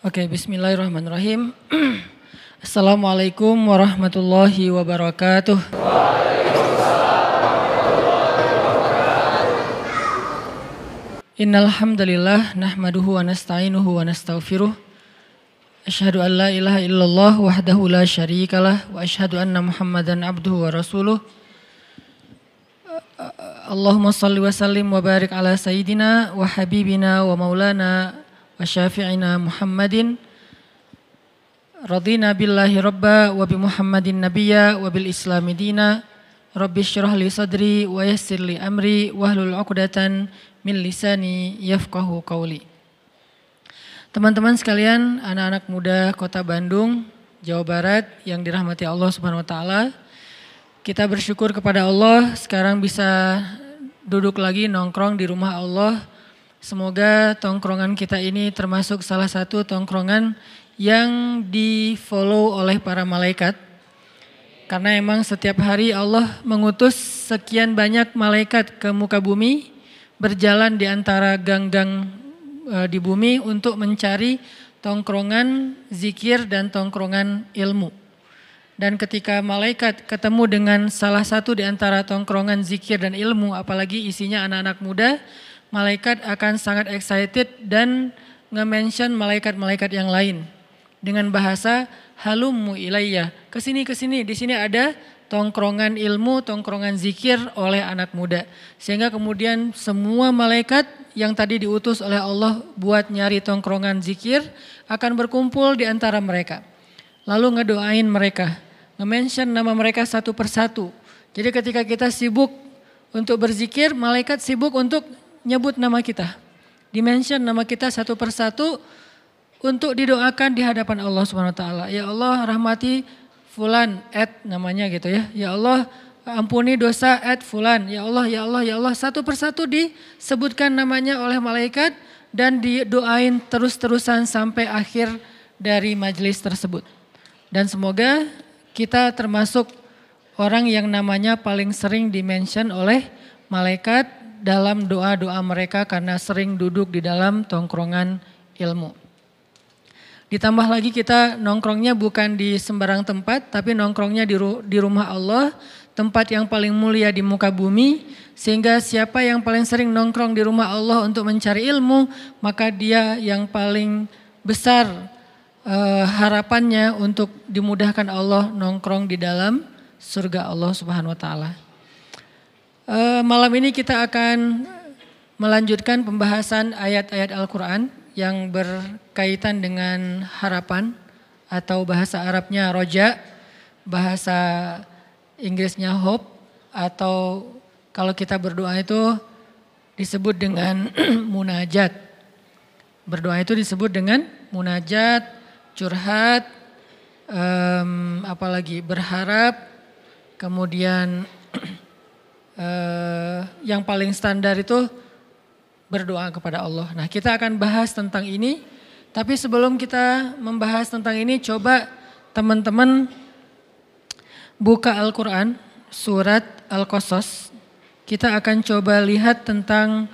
Oke, bismillahirrahmanirrahim. Assalamualaikum warahmatullahi wabarakatuh. Innal hamdalillah nahmaduhu wa nasta'inuhu wa nastaghfiruh. Asyhadu an la ilaha illallah wahdahu la syarikalah wa asyhadu anna Muhammadan abduhu wa rasuluh. Allahumma salli wa sallim wa barik ala sayyidina wa habibina wa maulana wa bi Muhammadin nabiyya wa bil islami dina Rabbi syrah li sadri wa yassir li amri wahlul uqdatan min lisani yafqahu qawli Teman-teman sekalian, anak-anak muda Kota Bandung, Jawa Barat yang dirahmati Allah Subhanahu wa taala. Kita bersyukur kepada Allah sekarang bisa duduk lagi nongkrong di rumah Allah. Semoga tongkrongan kita ini termasuk salah satu tongkrongan yang di follow oleh para malaikat. Karena emang setiap hari Allah mengutus sekian banyak malaikat ke muka bumi berjalan di antara gang-gang e, di bumi untuk mencari tongkrongan zikir dan tongkrongan ilmu. Dan ketika malaikat ketemu dengan salah satu di antara tongkrongan zikir dan ilmu, apalagi isinya anak-anak muda, malaikat akan sangat excited dan nge-mention malaikat-malaikat yang lain. Dengan bahasa halummu ilayya. Ke sini, ke sini, di sini ada tongkrongan ilmu, tongkrongan zikir oleh anak muda. Sehingga kemudian semua malaikat yang tadi diutus oleh Allah buat nyari tongkrongan zikir akan berkumpul di antara mereka. Lalu ngedoain mereka, nge-mention nama mereka satu persatu. Jadi ketika kita sibuk untuk berzikir, malaikat sibuk untuk nyebut nama kita. Dimension nama kita satu persatu untuk didoakan di hadapan Allah Subhanahu wa taala. Ya Allah rahmati fulan at namanya gitu ya. Ya Allah ampuni dosa at fulan. Ya Allah, ya Allah, ya Allah. Satu persatu disebutkan namanya oleh malaikat dan didoain terus-terusan sampai akhir dari majelis tersebut. Dan semoga kita termasuk orang yang namanya paling sering dimention oleh malaikat dalam doa-doa mereka karena sering duduk di dalam tongkrongan ilmu. Ditambah lagi kita nongkrongnya bukan di sembarang tempat, tapi nongkrongnya di, di rumah Allah, tempat yang paling mulia di muka bumi. Sehingga siapa yang paling sering nongkrong di rumah Allah untuk mencari ilmu, maka dia yang paling besar uh, harapannya untuk dimudahkan Allah nongkrong di dalam surga Allah Subhanahu wa taala. Uh, malam ini kita akan melanjutkan pembahasan ayat-ayat Al-Qur'an yang berkaitan dengan harapan atau bahasa Arabnya roja, bahasa Inggrisnya hope atau kalau kita berdoa itu disebut dengan munajat. Berdoa itu disebut dengan munajat, curhat, um, apalagi berharap, kemudian uh, yang paling standar itu berdoa kepada Allah. Nah kita akan bahas tentang ini, tapi sebelum kita membahas tentang ini coba teman-teman buka Al-Quran surat Al-Qasas. Kita akan coba lihat tentang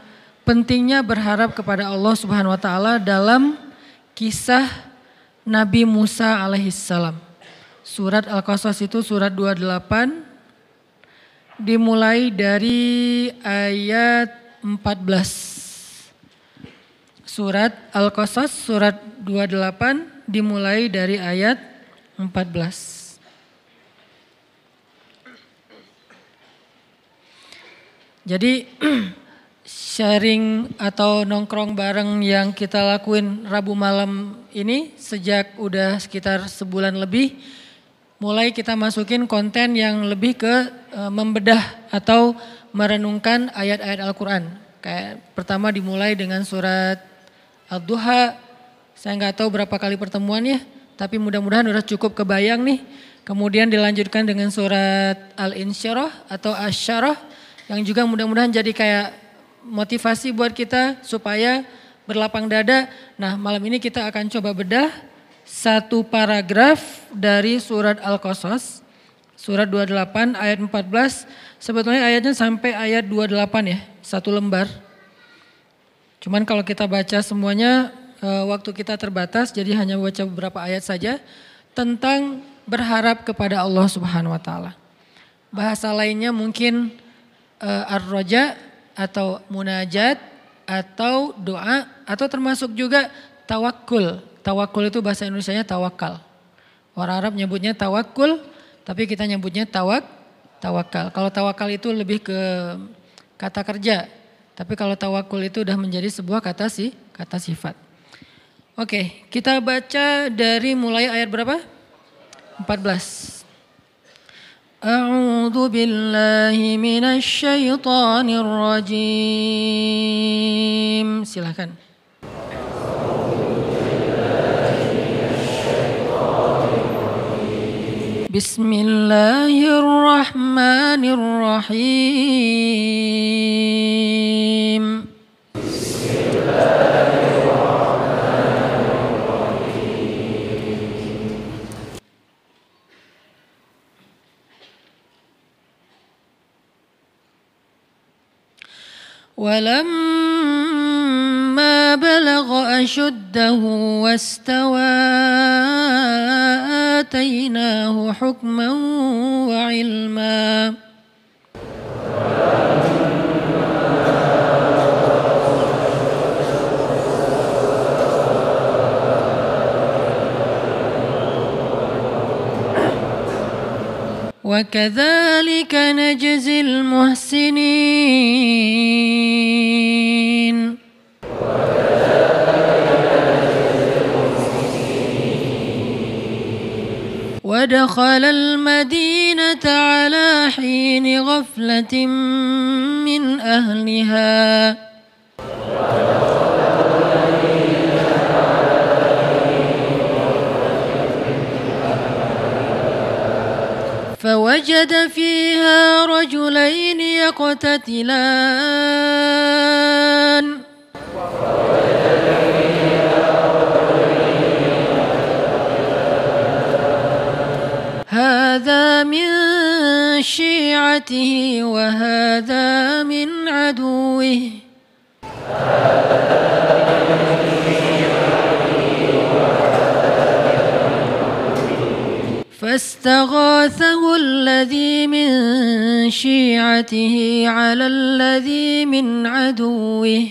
pentingnya berharap kepada Allah Subhanahu wa taala dalam kisah Nabi Musa alaihissalam. Surat Al-Qasas itu surat 28 dimulai dari ayat 14. Surat Al-Qasas surat 28 dimulai dari ayat 14. Jadi sharing atau nongkrong bareng yang kita lakuin Rabu malam ini sejak udah sekitar sebulan lebih mulai kita masukin konten yang lebih ke e, membedah atau merenungkan ayat-ayat Al-Qur'an. Kayak pertama dimulai dengan surat Al-Duha, saya nggak tahu berapa kali pertemuan ya, tapi mudah-mudahan udah cukup kebayang nih. Kemudian dilanjutkan dengan surat Al-Insyirah atau Asyarah yang juga mudah-mudahan jadi kayak motivasi buat kita supaya berlapang dada. Nah malam ini kita akan coba bedah satu paragraf dari surat Al-Qasas. Surat 28 ayat 14, sebetulnya ayatnya sampai ayat 28 ya, satu lembar. Cuman kalau kita baca semuanya uh, waktu kita terbatas jadi hanya baca beberapa ayat saja tentang berharap kepada Allah Subhanahu wa taala. Bahasa lainnya mungkin uh, ar-roja atau munajat atau doa atau termasuk juga tawakul. Tawakul itu bahasa Indonesia-nya tawakal. Orang Arab nyebutnya tawakul, tapi kita nyebutnya tawak tawakal. Kalau tawakal itu lebih ke kata kerja, tapi kalau tawakul itu udah menjadi sebuah kata sih, kata sifat. Oke, kita baca dari mulai ayat berapa? 14. أعوذ بالله من الشيطان الرجيم silahkan بسم الله الرحمن الرحيم. بسم الله ولما بلغ أشده واستوى آتيناه حكما وعلما. وكذلك نجزي المحسنين. ودخل المدينة على حين غفلة من أهلها. فوجد فيها رجلين يقتتلان. شيعته وهذا من عدوه. فاستغاثه الذي من شيعته على الذي من عدوه.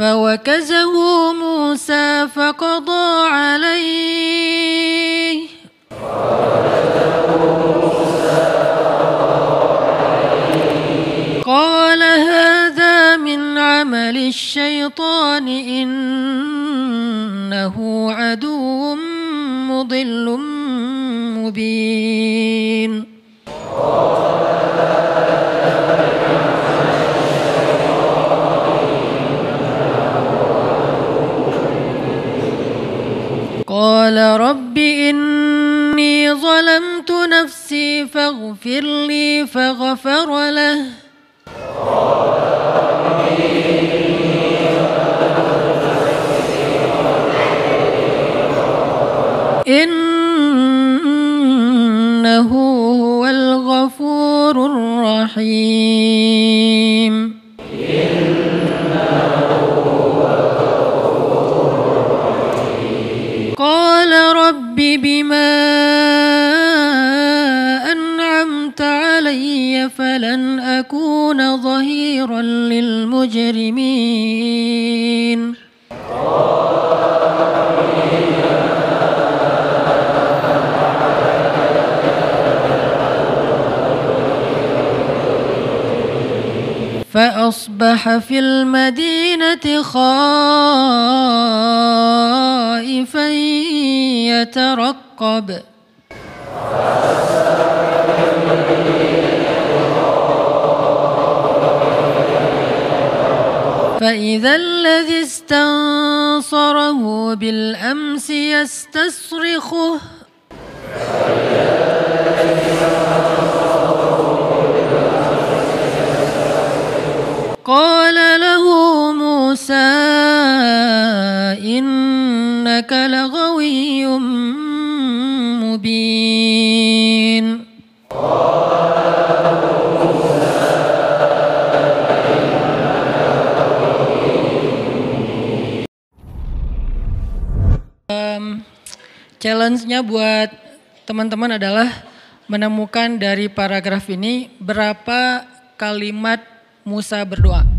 فوكزه موسى فقضى عليه قال هذا من عمل الشيطان إنه عدو مضل مبين قال رب إني ظلمت نفسي فاغفر لي فغفر له بما أنعمت علي فلن أكون ظهيرا للمجرمين. فأصبح في المدينة خائفا يترقب. فإذا الذي استنصره بالأمس يستصرخه. قال له موسى إنك لغوي مبين um, Challenge-nya buat teman-teman adalah menemukan dari paragraf ini berapa kalimat Musa berdoa.